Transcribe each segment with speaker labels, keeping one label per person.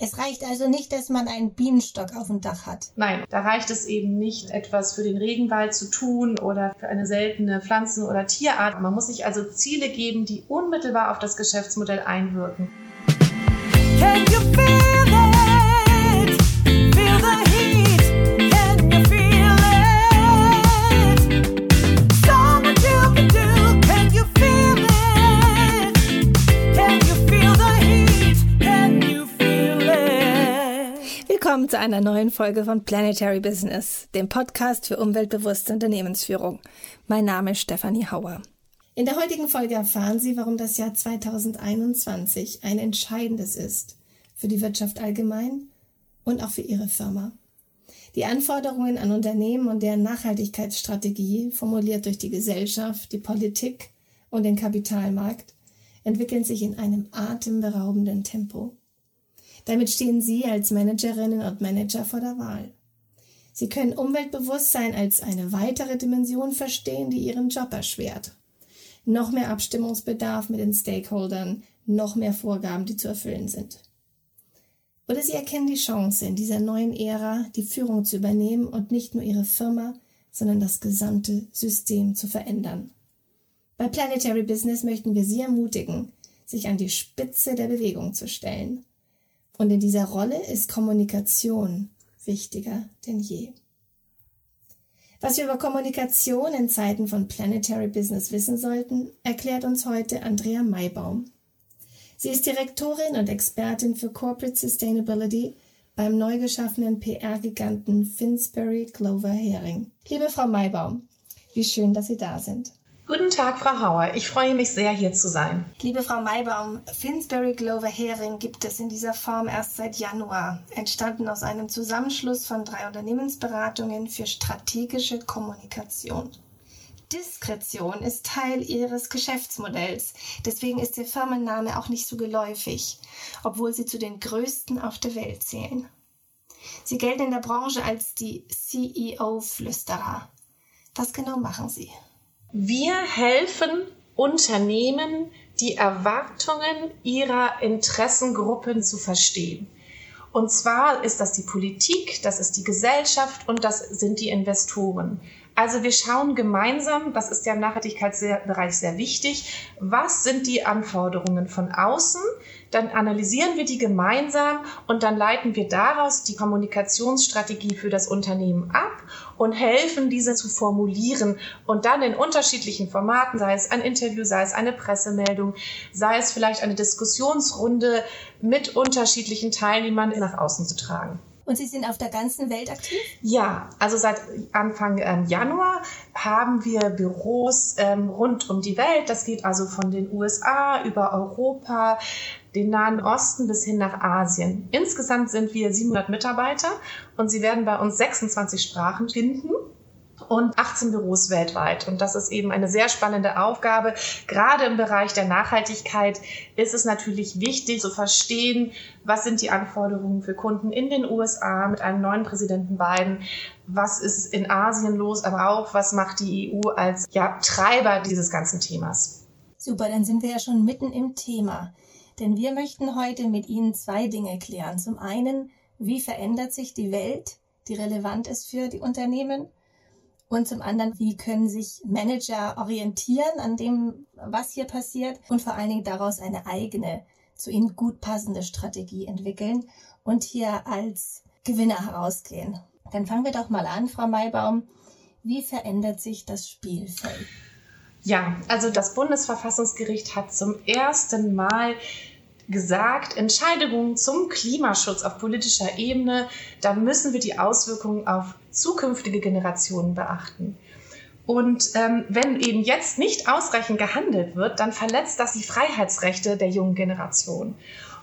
Speaker 1: Es reicht also nicht, dass man einen Bienenstock auf dem Dach hat.
Speaker 2: Nein, da reicht es eben nicht, etwas für den Regenwald zu tun oder für eine seltene Pflanzen- oder Tierart. Man muss sich also Ziele geben, die unmittelbar auf das Geschäftsmodell einwirken. Can you feel
Speaker 1: Zu einer neuen Folge von Planetary Business, dem Podcast für umweltbewusste Unternehmensführung. Mein Name ist Stefanie Hauer. In der heutigen Folge erfahren Sie, warum das Jahr 2021 ein entscheidendes ist für die Wirtschaft allgemein und auch für Ihre Firma. Die Anforderungen an Unternehmen und deren Nachhaltigkeitsstrategie, formuliert durch die Gesellschaft, die Politik und den Kapitalmarkt, entwickeln sich in einem atemberaubenden Tempo. Damit stehen Sie als Managerinnen und Manager vor der Wahl. Sie können Umweltbewusstsein als eine weitere Dimension verstehen, die Ihren Job erschwert. Noch mehr Abstimmungsbedarf mit den Stakeholdern, noch mehr Vorgaben, die zu erfüllen sind. Oder Sie erkennen die Chance, in dieser neuen Ära die Führung zu übernehmen und nicht nur Ihre Firma, sondern das gesamte System zu verändern. Bei Planetary Business möchten wir Sie ermutigen, sich an die Spitze der Bewegung zu stellen und in dieser Rolle ist Kommunikation wichtiger denn je. Was wir über Kommunikation in Zeiten von Planetary Business wissen sollten, erklärt uns heute Andrea Maybaum. Sie ist Direktorin und Expertin für Corporate Sustainability beim neu geschaffenen PR-Giganten Finsbury Glover Hering. Liebe Frau Maybaum, wie schön, dass Sie da sind.
Speaker 2: Guten Tag, Frau Hauer. Ich freue mich sehr, hier zu sein.
Speaker 1: Liebe Frau Maybaum, Finsbury Glover Hering gibt es in dieser Form erst seit Januar, entstanden aus einem Zusammenschluss von drei Unternehmensberatungen für strategische Kommunikation. Diskretion ist Teil ihres Geschäftsmodells. Deswegen ist ihr Firmenname auch nicht so geläufig, obwohl sie zu den größten auf der Welt zählen. Sie gelten in der Branche als die CEO-Flüsterer. Was genau machen sie?
Speaker 2: Wir helfen Unternehmen, die Erwartungen ihrer Interessengruppen zu verstehen. Und zwar ist das die Politik, das ist die Gesellschaft und das sind die Investoren. Also wir schauen gemeinsam, das ist ja im Nachhaltigkeitsbereich sehr wichtig, was sind die Anforderungen von außen, dann analysieren wir die gemeinsam und dann leiten wir daraus die Kommunikationsstrategie für das Unternehmen ab und helfen, diese zu formulieren und dann in unterschiedlichen Formaten, sei es ein Interview, sei es eine Pressemeldung, sei es vielleicht eine Diskussionsrunde mit unterschiedlichen Teilnehmern nach außen zu tragen.
Speaker 1: Und Sie sind auf der ganzen Welt aktiv?
Speaker 2: Ja, also seit Anfang ähm, Januar haben wir Büros ähm, rund um die Welt. Das geht also von den USA über Europa, den Nahen Osten bis hin nach Asien. Insgesamt sind wir 700 Mitarbeiter und Sie werden bei uns 26 Sprachen finden und 18 Büros weltweit. Und das ist eben eine sehr spannende Aufgabe. Gerade im Bereich der Nachhaltigkeit ist es natürlich wichtig zu verstehen, was sind die Anforderungen für Kunden in den USA mit einem neuen Präsidenten Biden, was ist in Asien los, aber auch was macht die EU als ja, Treiber dieses ganzen Themas.
Speaker 1: Super, dann sind wir ja schon mitten im Thema. Denn wir möchten heute mit Ihnen zwei Dinge klären. Zum einen, wie verändert sich die Welt, die relevant ist für die Unternehmen? Und zum anderen, wie können sich Manager orientieren an dem, was hier passiert und vor allen Dingen daraus eine eigene, zu ihnen gut passende Strategie entwickeln und hier als Gewinner herausgehen. Dann fangen wir doch mal an, Frau Maybaum. Wie verändert sich das Spielfeld?
Speaker 2: Ja, also das Bundesverfassungsgericht hat zum ersten Mal gesagt, Entscheidungen zum Klimaschutz auf politischer Ebene, da müssen wir die Auswirkungen auf zukünftige Generationen beachten. Und ähm, wenn eben jetzt nicht ausreichend gehandelt wird, dann verletzt das die Freiheitsrechte der jungen Generation.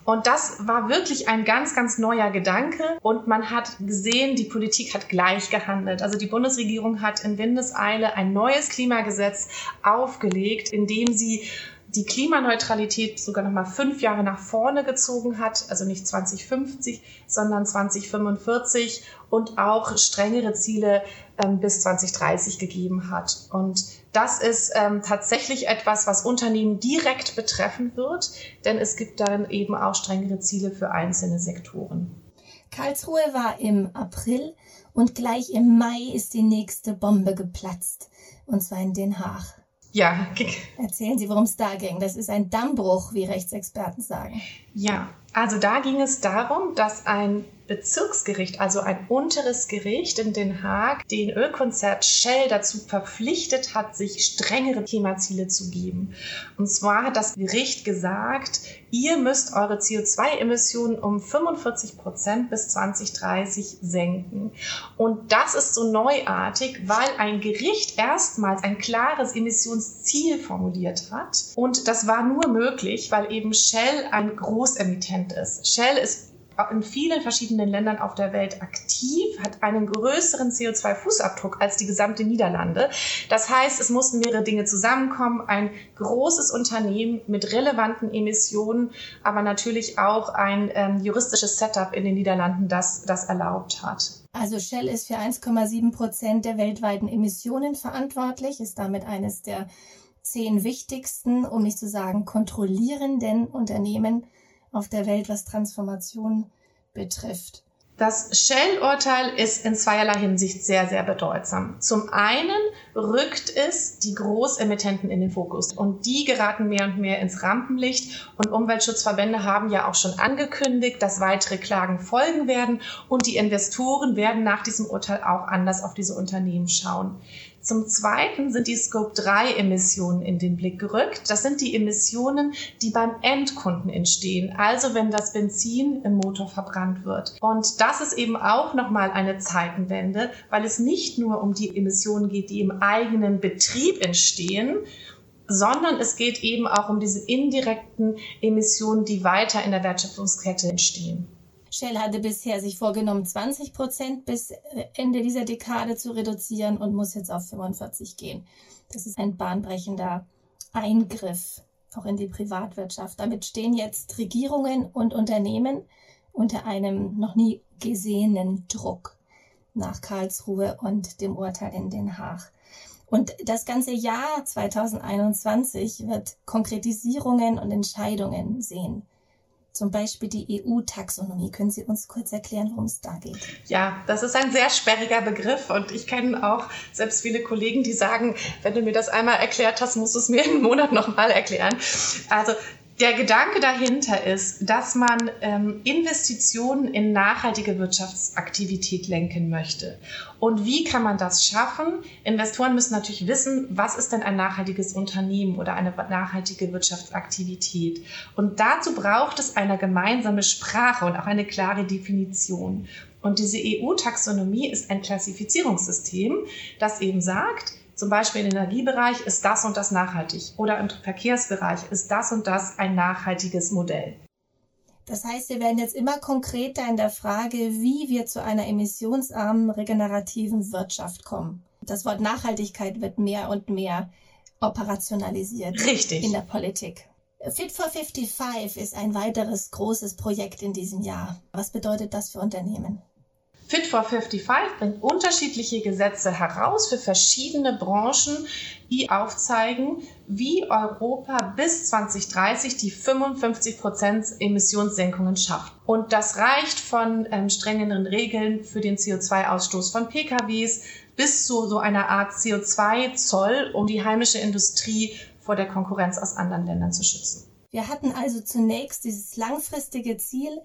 Speaker 2: Und das war wirklich ein ganz, ganz neuer Gedanke. Und man hat gesehen, die Politik hat gleich gehandelt. Also die Bundesregierung hat in Windeseile ein neues Klimagesetz aufgelegt, in dem sie die Klimaneutralität sogar noch mal fünf Jahre nach vorne gezogen hat, also nicht 2050, sondern 2045 und auch strengere Ziele ähm, bis 2030 gegeben hat. Und das ist ähm, tatsächlich etwas, was Unternehmen direkt betreffen wird, denn es gibt dann eben auch strengere Ziele für einzelne Sektoren.
Speaker 1: Karlsruhe war im April und gleich im Mai ist die nächste Bombe geplatzt, und zwar in Den Haag.
Speaker 2: Ja.
Speaker 1: Erzählen Sie, worum es da ging. Das ist ein Dammbruch, wie Rechtsexperten sagen.
Speaker 2: Ja, also da ging es darum, dass ein Bezirksgericht, also ein unteres Gericht in Den Haag, den Ölkonzert Shell dazu verpflichtet hat, sich strengere Klimaziele zu geben. Und zwar hat das Gericht gesagt, ihr müsst eure CO2-Emissionen um 45 Prozent bis 2030 senken. Und das ist so neuartig, weil ein Gericht erstmals ein klares Emissionsziel formuliert hat. Und das war nur möglich, weil eben Shell ein Großemittent ist. Shell ist in vielen verschiedenen Ländern auf der Welt aktiv, hat einen größeren CO2-Fußabdruck als die gesamte Niederlande. Das heißt, es mussten mehrere Dinge zusammenkommen. Ein großes Unternehmen mit relevanten Emissionen, aber natürlich auch ein ähm, juristisches Setup in den Niederlanden, das das erlaubt hat.
Speaker 1: Also Shell ist für 1,7 Prozent der weltweiten Emissionen verantwortlich, ist damit eines der zehn wichtigsten, um nicht zu sagen kontrollierenden Unternehmen auf der Welt, was Transformation betrifft.
Speaker 2: Das Shell-Urteil ist in zweierlei Hinsicht sehr, sehr bedeutsam. Zum einen rückt es die Großemittenten in den Fokus und die geraten mehr und mehr ins Rampenlicht und Umweltschutzverbände haben ja auch schon angekündigt, dass weitere Klagen folgen werden und die Investoren werden nach diesem Urteil auch anders auf diese Unternehmen schauen. Zum Zweiten sind die Scope-3-Emissionen in den Blick gerückt. Das sind die Emissionen, die beim Endkunden entstehen, also wenn das Benzin im Motor verbrannt wird. Und das ist eben auch nochmal eine Zeitenwende, weil es nicht nur um die Emissionen geht, die im eigenen Betrieb entstehen, sondern es geht eben auch um diese indirekten Emissionen, die weiter in der Wertschöpfungskette entstehen.
Speaker 1: Shell hatte bisher sich vorgenommen, 20 Prozent bis äh, Ende dieser Dekade zu reduzieren und muss jetzt auf 45 gehen. Das ist ein bahnbrechender Eingriff auch in die Privatwirtschaft. Damit stehen jetzt Regierungen und Unternehmen unter einem noch nie gesehenen Druck nach Karlsruhe und dem Urteil in Den Haag. Und das ganze Jahr 2021 wird Konkretisierungen und Entscheidungen sehen zum Beispiel die EU-Taxonomie. Können Sie uns kurz erklären, worum es da geht?
Speaker 2: Ja, das ist ein sehr sperriger Begriff und ich kenne auch selbst viele Kollegen, die sagen, wenn du mir das einmal erklärt hast, musst du es mir einen Monat nochmal erklären. Also der Gedanke dahinter ist, dass man ähm, Investitionen in nachhaltige Wirtschaftsaktivität lenken möchte. Und wie kann man das schaffen? Investoren müssen natürlich wissen, was ist denn ein nachhaltiges Unternehmen oder eine nachhaltige Wirtschaftsaktivität. Und dazu braucht es eine gemeinsame Sprache und auch eine klare Definition. Und diese EU-Taxonomie ist ein Klassifizierungssystem, das eben sagt, zum Beispiel im Energiebereich ist das und das nachhaltig oder im Verkehrsbereich ist das und das ein nachhaltiges Modell.
Speaker 1: Das heißt, wir werden jetzt immer konkreter in der Frage, wie wir zu einer emissionsarmen, regenerativen Wirtschaft kommen. Das Wort Nachhaltigkeit wird mehr und mehr operationalisiert
Speaker 2: Richtig.
Speaker 1: in der Politik. Fit for 55 ist ein weiteres großes Projekt in diesem Jahr. Was bedeutet das für Unternehmen?
Speaker 2: Fit for 55 bringt unterschiedliche Gesetze heraus für verschiedene Branchen, die aufzeigen, wie Europa bis 2030 die 55 Prozent Emissionssenkungen schafft. Und das reicht von ähm, strengeren Regeln für den CO2-Ausstoß von PKWs bis zu so einer Art CO2-Zoll, um die heimische Industrie vor der Konkurrenz aus anderen Ländern zu schützen.
Speaker 1: Wir hatten also zunächst dieses langfristige Ziel,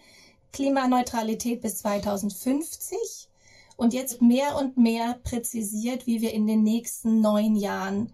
Speaker 1: Klimaneutralität bis 2050 und jetzt mehr und mehr präzisiert, wie wir in den nächsten neun Jahren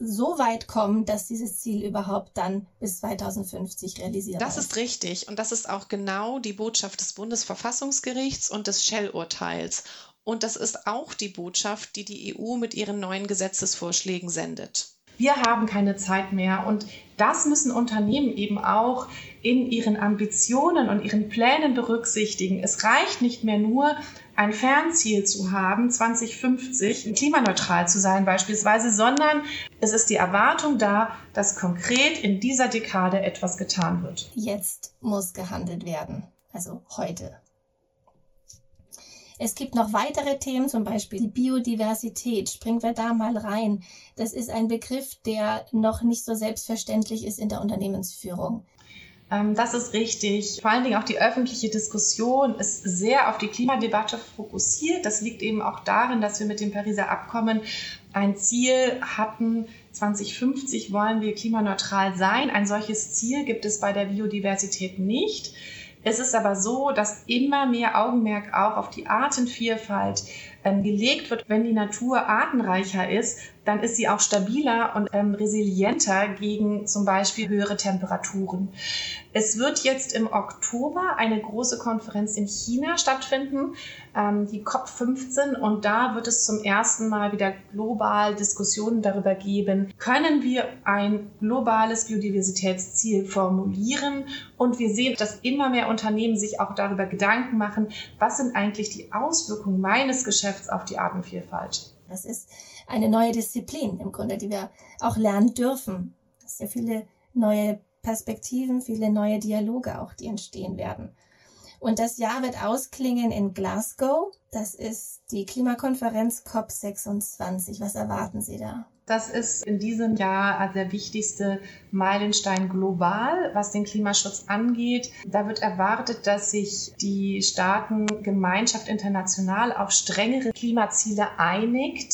Speaker 1: so weit kommen, dass dieses Ziel überhaupt dann bis 2050 realisiert
Speaker 3: Das ist richtig und das ist auch genau die Botschaft des Bundesverfassungsgerichts und des Shell-Urteils. Und das ist auch die Botschaft, die die EU mit ihren neuen Gesetzesvorschlägen sendet.
Speaker 2: Wir haben keine Zeit mehr und das müssen Unternehmen eben auch in ihren Ambitionen und ihren Plänen berücksichtigen. Es reicht nicht mehr nur, ein Fernziel zu haben, 2050 klimaneutral zu sein beispielsweise, sondern es ist die Erwartung da, dass konkret in dieser Dekade etwas getan wird.
Speaker 1: Jetzt muss gehandelt werden, also heute. Es gibt noch weitere Themen, zum Beispiel die Biodiversität. Springen wir da mal rein. Das ist ein Begriff, der noch nicht so selbstverständlich ist in der Unternehmensführung.
Speaker 2: Ähm, das ist richtig. Vor allen Dingen auch die öffentliche Diskussion ist sehr auf die Klimadebatte fokussiert. Das liegt eben auch darin, dass wir mit dem Pariser Abkommen ein Ziel hatten, 2050 wollen wir klimaneutral sein. Ein solches Ziel gibt es bei der Biodiversität nicht. Es ist aber so, dass immer mehr Augenmerk auch auf die Artenvielfalt ähm, gelegt wird. Wenn die Natur artenreicher ist, dann ist sie auch stabiler und ähm, resilienter gegen zum Beispiel höhere Temperaturen. Es wird jetzt im Oktober eine große Konferenz in China stattfinden, ähm, die COP15, und da wird es zum ersten Mal wieder global Diskussionen darüber geben, können wir ein globales Biodiversitätsziel formulieren? Und wir sehen, dass immer mehr Unternehmen sich auch darüber Gedanken machen, was sind eigentlich die Auswirkungen meines Geschäfts auf die Artenvielfalt?
Speaker 1: Das ist eine neue Disziplin im Grunde, die wir auch lernen dürfen. Es sind viele neue Perspektiven, viele neue Dialoge auch, die entstehen werden. Und das Jahr wird ausklingen in Glasgow. Das ist die Klimakonferenz COP26. Was erwarten Sie da?
Speaker 2: Das ist in diesem Jahr der wichtigste Meilenstein global, was den Klimaschutz angeht. Da wird erwartet, dass sich die Staatengemeinschaft international auf strengere Klimaziele einigt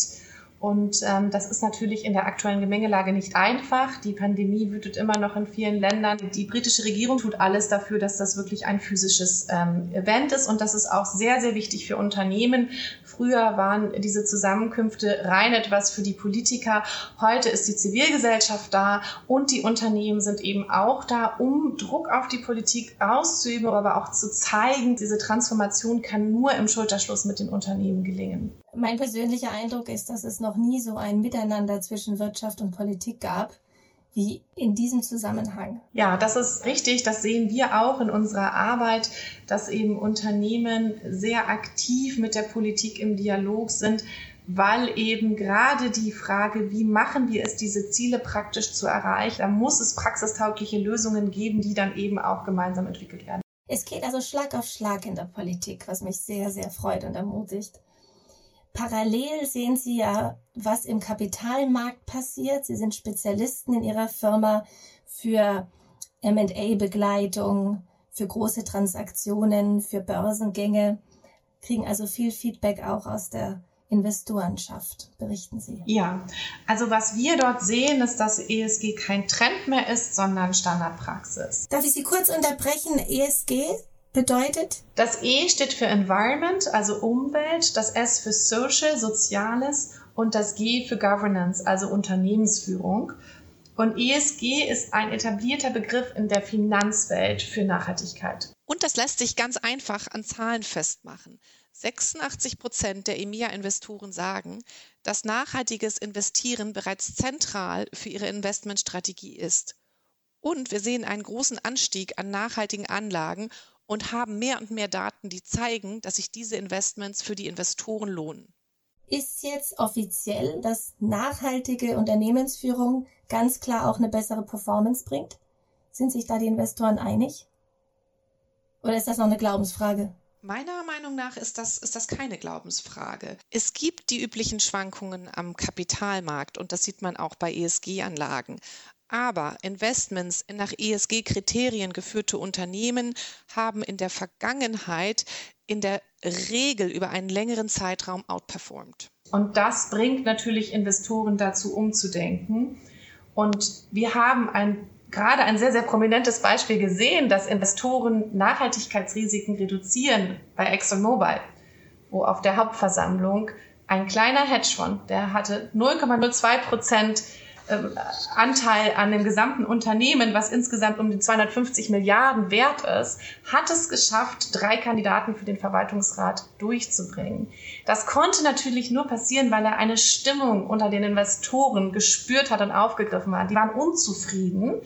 Speaker 2: und ähm, das ist natürlich in der aktuellen Gemengelage nicht einfach. Die Pandemie wütet immer noch in vielen Ländern. Die britische Regierung tut alles dafür, dass das wirklich ein physisches ähm, Event ist. Und das ist auch sehr, sehr wichtig für Unternehmen. Früher waren diese Zusammenkünfte rein etwas für die Politiker. Heute ist die Zivilgesellschaft da und die Unternehmen sind eben auch da, um Druck auf die Politik auszuüben, aber auch zu zeigen, diese Transformation kann nur im Schulterschluss mit den Unternehmen gelingen.
Speaker 1: Mein persönlicher Eindruck ist, dass es noch nie so ein Miteinander zwischen Wirtschaft und Politik gab wie in diesem Zusammenhang.
Speaker 2: Ja, das ist richtig. Das sehen wir auch in unserer Arbeit, dass eben Unternehmen sehr aktiv mit der Politik im Dialog sind, weil eben gerade die Frage, wie machen wir es, diese Ziele praktisch zu erreichen, da muss es praxistaugliche Lösungen geben, die dann eben auch gemeinsam entwickelt werden.
Speaker 1: Es geht also Schlag auf Schlag in der Politik, was mich sehr, sehr freut und ermutigt. Parallel sehen Sie ja, was im Kapitalmarkt passiert. Sie sind Spezialisten in Ihrer Firma für MA-Begleitung, für große Transaktionen, für Börsengänge, kriegen also viel Feedback auch aus der Investorenschaft. Berichten Sie.
Speaker 2: Ja, also was wir dort sehen, ist, dass ESG kein Trend mehr ist, sondern Standardpraxis.
Speaker 1: Darf ich Sie kurz unterbrechen? ESG bedeutet?
Speaker 2: Das E steht für Environment, also Umwelt, das S für Social, Soziales und das G für Governance, also Unternehmensführung. Und ESG ist ein etablierter Begriff in der Finanzwelt für Nachhaltigkeit.
Speaker 3: Und das lässt sich ganz einfach an Zahlen festmachen. 86 Prozent der EMEA-Investoren sagen, dass nachhaltiges Investieren bereits zentral für ihre Investmentstrategie ist. Und wir sehen einen großen Anstieg an nachhaltigen Anlagen und haben mehr und mehr Daten, die zeigen, dass sich diese Investments für die Investoren lohnen.
Speaker 1: Ist jetzt offiziell, dass nachhaltige Unternehmensführung ganz klar auch eine bessere Performance bringt? Sind sich da die Investoren einig? Oder ist das noch eine Glaubensfrage?
Speaker 3: Meiner Meinung nach ist das, ist das keine Glaubensfrage. Es gibt die üblichen Schwankungen am Kapitalmarkt und das sieht man auch bei ESG-Anlagen. Aber Investments in nach ESG-Kriterien geführte Unternehmen haben in der Vergangenheit in der Regel über einen längeren Zeitraum outperformed.
Speaker 2: Und das bringt natürlich Investoren dazu, umzudenken. Und wir haben ein, gerade ein sehr, sehr prominentes Beispiel gesehen, dass Investoren Nachhaltigkeitsrisiken reduzieren bei ExxonMobil, wo auf der Hauptversammlung ein kleiner Hedgefonds, der hatte 0,02 Prozent Anteil an dem gesamten Unternehmen, was insgesamt um die 250 Milliarden wert ist, hat es geschafft, drei Kandidaten für den Verwaltungsrat durchzubringen. Das konnte natürlich nur passieren, weil er eine Stimmung unter den Investoren gespürt hat und aufgegriffen hat. Die waren unzufrieden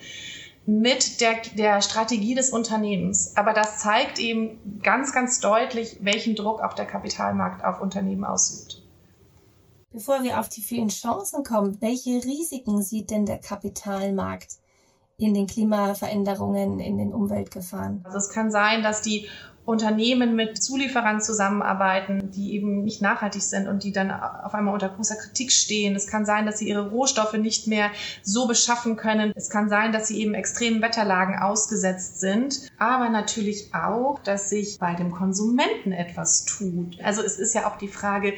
Speaker 2: mit der, der Strategie des Unternehmens. Aber das zeigt eben ganz, ganz deutlich, welchen Druck auch der Kapitalmarkt auf Unternehmen ausübt.
Speaker 1: Bevor wir auf die vielen Chancen kommen, welche Risiken sieht denn der Kapitalmarkt in den Klimaveränderungen, in den Umweltgefahren?
Speaker 2: Also es kann sein, dass die Unternehmen mit Zulieferern zusammenarbeiten, die eben nicht nachhaltig sind und die dann auf einmal unter großer Kritik stehen. Es kann sein, dass sie ihre Rohstoffe nicht mehr so beschaffen können. Es kann sein, dass sie eben extremen Wetterlagen ausgesetzt sind. Aber natürlich auch, dass sich bei dem Konsumenten etwas tut. Also es ist ja auch die Frage,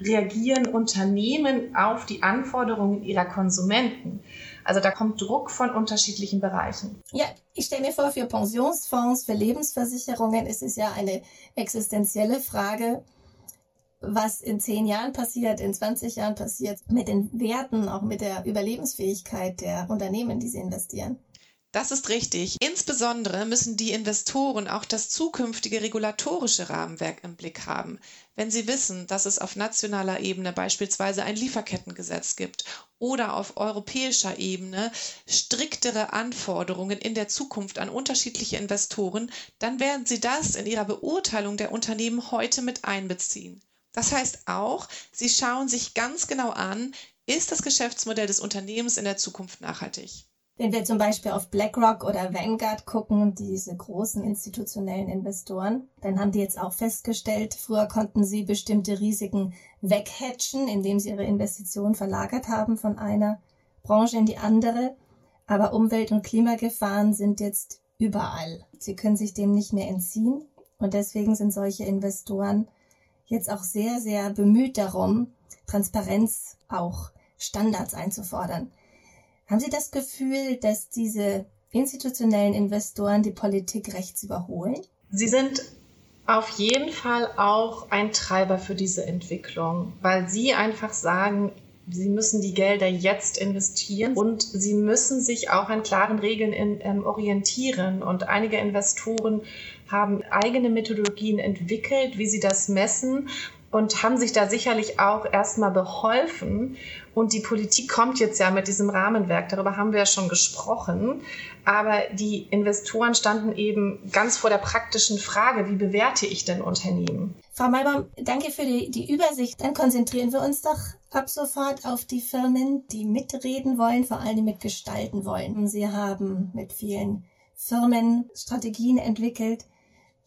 Speaker 2: reagieren Unternehmen auf die Anforderungen ihrer Konsumenten? Also da kommt Druck von unterschiedlichen Bereichen.
Speaker 1: Ja, ich stelle mir vor, für Pensionsfonds, für Lebensversicherungen ist es ja eine existenzielle Frage, was in zehn Jahren passiert, in 20 Jahren passiert, mit den Werten, auch mit der Überlebensfähigkeit der Unternehmen, die sie investieren.
Speaker 3: Das ist richtig. Insbesondere müssen die Investoren auch das zukünftige regulatorische Rahmenwerk im Blick haben. Wenn sie wissen, dass es auf nationaler Ebene beispielsweise ein Lieferkettengesetz gibt oder auf europäischer Ebene striktere Anforderungen in der Zukunft an unterschiedliche Investoren, dann werden sie das in ihrer Beurteilung der Unternehmen heute mit einbeziehen. Das heißt auch, sie schauen sich ganz genau an, ist das Geschäftsmodell des Unternehmens in der Zukunft nachhaltig.
Speaker 1: Wenn wir zum Beispiel auf BlackRock oder Vanguard gucken, diese großen institutionellen Investoren, dann haben die jetzt auch festgestellt, früher konnten sie bestimmte Risiken weghatchen, indem sie ihre Investitionen verlagert haben von einer Branche in die andere. Aber Umwelt- und Klimagefahren sind jetzt überall. Sie können sich dem nicht mehr entziehen. Und deswegen sind solche Investoren jetzt auch sehr, sehr bemüht darum, Transparenz auch Standards einzufordern. Haben Sie das Gefühl, dass diese institutionellen Investoren die Politik rechts überholen?
Speaker 2: Sie sind auf jeden Fall auch ein Treiber für diese Entwicklung, weil sie einfach sagen, sie müssen die Gelder jetzt investieren und sie müssen sich auch an klaren Regeln in, ähm, orientieren. Und einige Investoren haben eigene Methodologien entwickelt, wie sie das messen und haben sich da sicherlich auch erstmal beholfen. Und die Politik kommt jetzt ja mit diesem Rahmenwerk, darüber haben wir ja schon gesprochen. Aber die Investoren standen eben ganz vor der praktischen Frage, wie bewerte ich denn Unternehmen?
Speaker 1: Frau Malbaum, danke für die, die Übersicht. Dann konzentrieren wir uns doch ab sofort auf die Firmen, die mitreden wollen, vor allem mitgestalten wollen. Sie haben mit vielen Firmen Strategien entwickelt.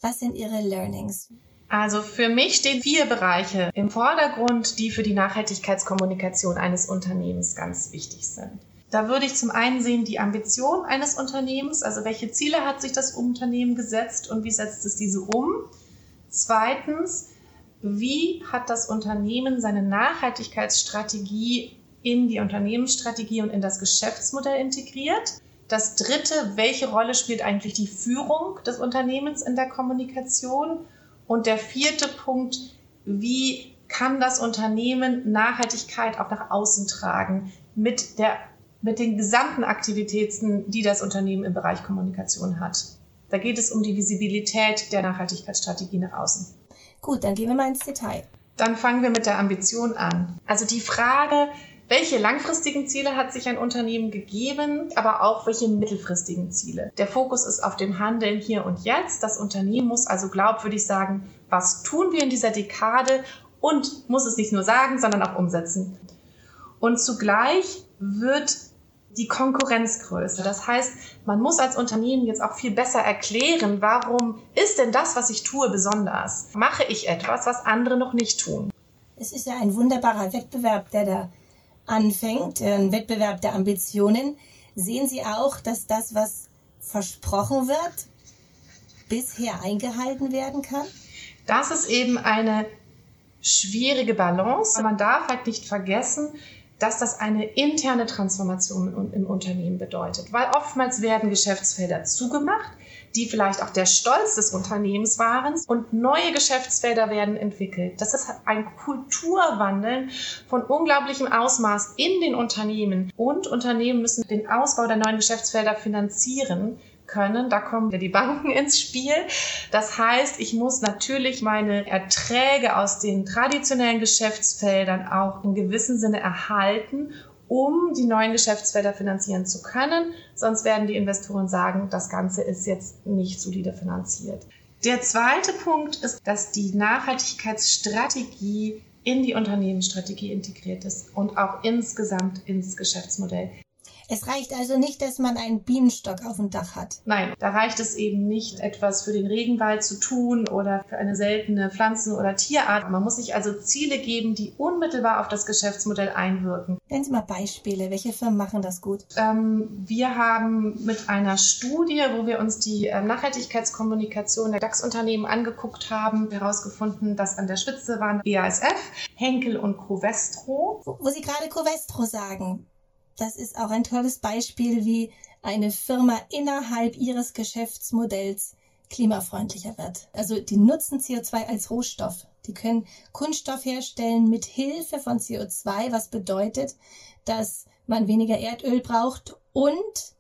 Speaker 1: Was sind Ihre Learnings?
Speaker 2: Also für mich stehen vier Bereiche im Vordergrund, die für die Nachhaltigkeitskommunikation eines Unternehmens ganz wichtig sind. Da würde ich zum einen sehen die Ambition eines Unternehmens, also welche Ziele hat sich das Unternehmen gesetzt und wie setzt es diese um. Zweitens, wie hat das Unternehmen seine Nachhaltigkeitsstrategie in die Unternehmensstrategie und in das Geschäftsmodell integriert. Das dritte, welche Rolle spielt eigentlich die Führung des Unternehmens in der Kommunikation? Und der vierte Punkt, wie kann das Unternehmen Nachhaltigkeit auch nach außen tragen mit, der, mit den gesamten Aktivitäten, die das Unternehmen im Bereich Kommunikation hat. Da geht es um die Visibilität der Nachhaltigkeitsstrategie nach außen.
Speaker 1: Gut, dann gehen wir mal ins Detail.
Speaker 2: Dann fangen wir mit der Ambition an. Also die Frage, welche langfristigen Ziele hat sich ein Unternehmen gegeben, aber auch welche mittelfristigen Ziele? Der Fokus ist auf dem Handeln hier und jetzt. Das Unternehmen muss also glaubwürdig sagen, was tun wir in dieser Dekade und muss es nicht nur sagen, sondern auch umsetzen. Und zugleich wird die Konkurrenz größer. Das heißt, man muss als Unternehmen jetzt auch viel besser erklären, warum ist denn das, was ich tue, besonders? Mache ich etwas, was andere noch nicht tun?
Speaker 1: Es ist ja ein wunderbarer Wettbewerb, der da anfängt, ein Wettbewerb der Ambitionen, sehen Sie auch, dass das, was versprochen wird, bisher eingehalten werden kann?
Speaker 2: Das ist eben eine schwierige Balance. Man darf halt nicht vergessen, dass das eine interne Transformation im Unternehmen bedeutet, weil oftmals werden Geschäftsfelder zugemacht, die vielleicht auch der Stolz des Unternehmens waren und neue Geschäftsfelder werden entwickelt. Das ist ein Kulturwandel von unglaublichem Ausmaß in den Unternehmen und Unternehmen müssen den Ausbau der neuen Geschäftsfelder finanzieren können. Da kommen die Banken ins Spiel. Das heißt, ich muss natürlich meine Erträge aus den traditionellen Geschäftsfeldern auch in gewissem Sinne erhalten um die neuen Geschäftsfelder finanzieren zu können. Sonst werden die Investoren sagen, das Ganze ist jetzt nicht solide finanziert. Der zweite Punkt ist, dass die Nachhaltigkeitsstrategie in die Unternehmensstrategie integriert ist und auch insgesamt ins Geschäftsmodell.
Speaker 1: Es reicht also nicht, dass man einen Bienenstock auf dem Dach hat.
Speaker 2: Nein, da reicht es eben nicht, etwas für den Regenwald zu tun oder für eine seltene Pflanzen- oder Tierart. Man muss sich also Ziele geben, die unmittelbar auf das Geschäftsmodell einwirken.
Speaker 1: Nennen Sie mal Beispiele. Welche Firmen machen das gut?
Speaker 2: Ähm, wir haben mit einer Studie, wo wir uns die äh, Nachhaltigkeitskommunikation der DAX-Unternehmen angeguckt haben, herausgefunden, dass an der Spitze waren BASF, Henkel und Covestro.
Speaker 1: Wo, wo Sie gerade Covestro sagen, das ist auch ein tolles Beispiel, wie eine Firma innerhalb ihres Geschäftsmodells klimafreundlicher wird. Also die nutzen CO2 als Rohstoff. Die können Kunststoff herstellen mit Hilfe von CO2, was bedeutet, dass man weniger Erdöl braucht und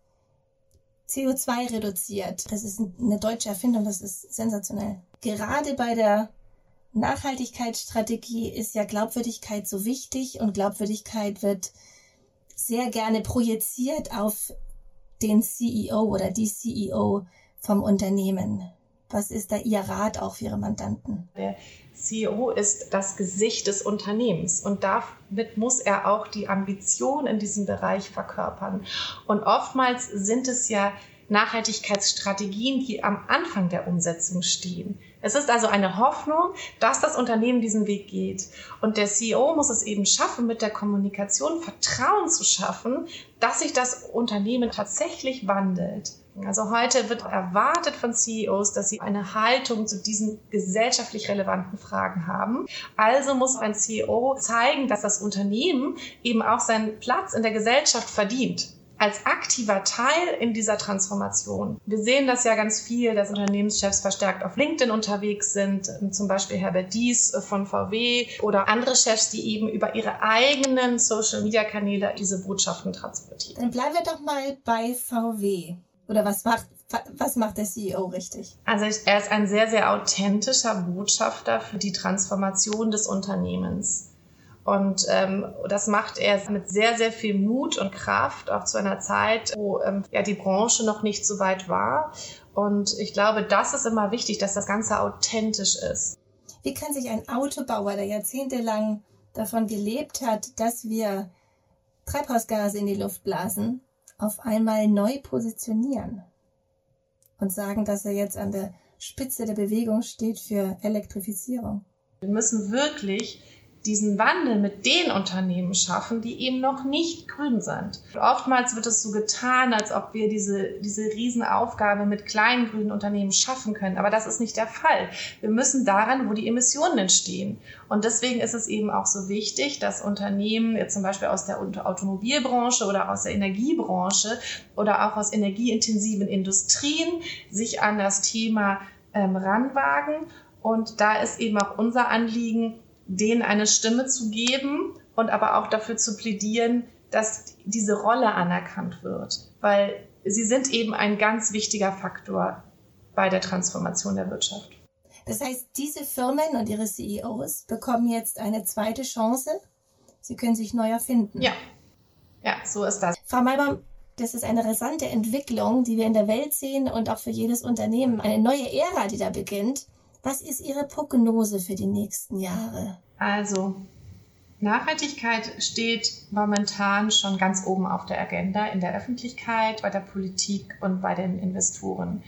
Speaker 1: CO2 reduziert. Das ist eine deutsche Erfindung, das ist sensationell. Gerade bei der Nachhaltigkeitsstrategie ist ja Glaubwürdigkeit so wichtig und Glaubwürdigkeit wird sehr gerne projiziert auf den CEO oder die CEO vom Unternehmen. Was ist da Ihr Rat auch für Ihre Mandanten?
Speaker 2: Der CEO ist das Gesicht des Unternehmens und damit muss er auch die Ambition in diesem Bereich verkörpern. Und oftmals sind es ja Nachhaltigkeitsstrategien, die am Anfang der Umsetzung stehen. Es ist also eine Hoffnung, dass das Unternehmen diesen Weg geht. Und der CEO muss es eben schaffen, mit der Kommunikation Vertrauen zu schaffen, dass sich das Unternehmen tatsächlich wandelt. Also heute wird erwartet von CEOs, dass sie eine Haltung zu diesen gesellschaftlich relevanten Fragen haben. Also muss ein CEO zeigen, dass das Unternehmen eben auch seinen Platz in der Gesellschaft verdient als aktiver Teil in dieser Transformation. Wir sehen das ja ganz viel, dass Unternehmenschefs verstärkt auf LinkedIn unterwegs sind, zum Beispiel Herbert Dies von VW oder andere Chefs, die eben über ihre eigenen Social-Media-Kanäle diese Botschaften transportieren.
Speaker 1: Dann bleiben wir doch mal bei VW. Oder was macht, was macht der CEO richtig?
Speaker 2: Also er ist ein sehr, sehr authentischer Botschafter für die Transformation des Unternehmens. Und ähm, das macht er mit sehr, sehr viel Mut und Kraft, auch zu einer Zeit, wo ähm, ja die Branche noch nicht so weit war. Und ich glaube, das ist immer wichtig, dass das Ganze authentisch ist.
Speaker 1: Wie kann sich ein Autobauer, der jahrzehntelang davon gelebt hat, dass wir Treibhausgase in die Luft blasen, auf einmal neu positionieren und sagen, dass er jetzt an der Spitze der Bewegung steht für Elektrifizierung?
Speaker 2: Wir müssen wirklich diesen Wandel mit den Unternehmen schaffen, die eben noch nicht grün sind. Oftmals wird es so getan, als ob wir diese, diese Riesenaufgabe mit kleinen grünen Unternehmen schaffen können. Aber das ist nicht der Fall. Wir müssen daran, wo die Emissionen entstehen. Und deswegen ist es eben auch so wichtig, dass Unternehmen, jetzt zum Beispiel aus der Automobilbranche oder aus der Energiebranche oder auch aus energieintensiven Industrien, sich an das Thema ähm, ranwagen. Und da ist eben auch unser Anliegen, denen eine Stimme zu geben und aber auch dafür zu plädieren, dass diese Rolle anerkannt wird, weil sie sind eben ein ganz wichtiger Faktor bei der Transformation der Wirtschaft.
Speaker 1: Das heißt, diese Firmen und ihre CEOs bekommen jetzt eine zweite Chance. Sie können sich neu erfinden.
Speaker 2: Ja, ja, so ist das.
Speaker 1: Frau Malbaum, das ist eine rasante Entwicklung, die wir in der Welt sehen und auch für jedes Unternehmen. Eine neue Ära, die da beginnt. Was ist Ihre Prognose für die nächsten Jahre?
Speaker 2: Also, Nachhaltigkeit steht momentan schon ganz oben auf der Agenda in der Öffentlichkeit, bei der Politik und bei den Investoren.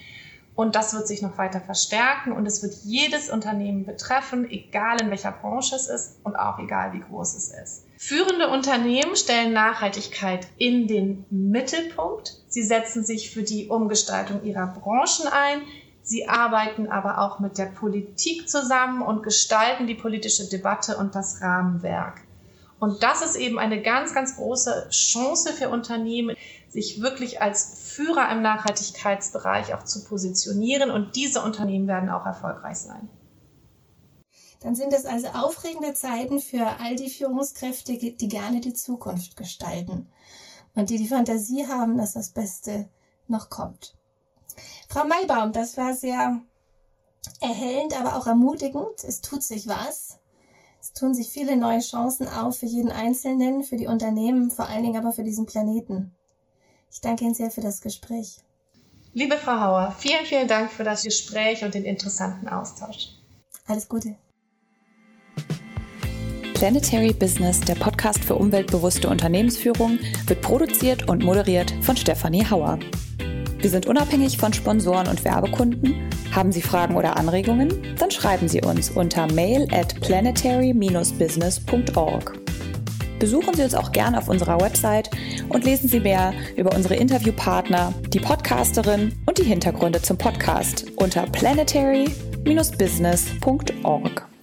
Speaker 2: Und das wird sich noch weiter verstärken und es wird jedes Unternehmen betreffen, egal in welcher Branche es ist und auch egal wie groß es ist. Führende Unternehmen stellen Nachhaltigkeit in den Mittelpunkt. Sie setzen sich für die Umgestaltung ihrer Branchen ein, Sie arbeiten aber auch mit der Politik zusammen und gestalten die politische Debatte und das Rahmenwerk. Und das ist eben eine ganz, ganz große Chance für Unternehmen, sich wirklich als Führer im Nachhaltigkeitsbereich auch zu positionieren. Und diese Unternehmen werden auch erfolgreich sein.
Speaker 1: Dann sind es also aufregende Zeiten für all die Führungskräfte, die gerne die Zukunft gestalten und die die Fantasie haben, dass das Beste noch kommt. Frau Maybaum, das war sehr erhellend, aber auch ermutigend. Es tut sich was. Es tun sich viele neue Chancen auf für jeden Einzelnen, für die Unternehmen, vor allen Dingen aber für diesen Planeten. Ich danke Ihnen sehr für das Gespräch.
Speaker 2: Liebe Frau Hauer, vielen, vielen Dank für das Gespräch und den interessanten Austausch.
Speaker 1: Alles Gute.
Speaker 4: Planetary Business, der Podcast für umweltbewusste Unternehmensführung, wird produziert und moderiert von Stefanie Hauer. Wir sind unabhängig von Sponsoren und Werbekunden. Haben Sie Fragen oder Anregungen? Dann schreiben Sie uns unter mail at planetary-business.org. Besuchen Sie uns auch gern auf unserer Website und lesen Sie mehr über unsere Interviewpartner, die Podcasterin und die Hintergründe zum Podcast unter planetary-business.org.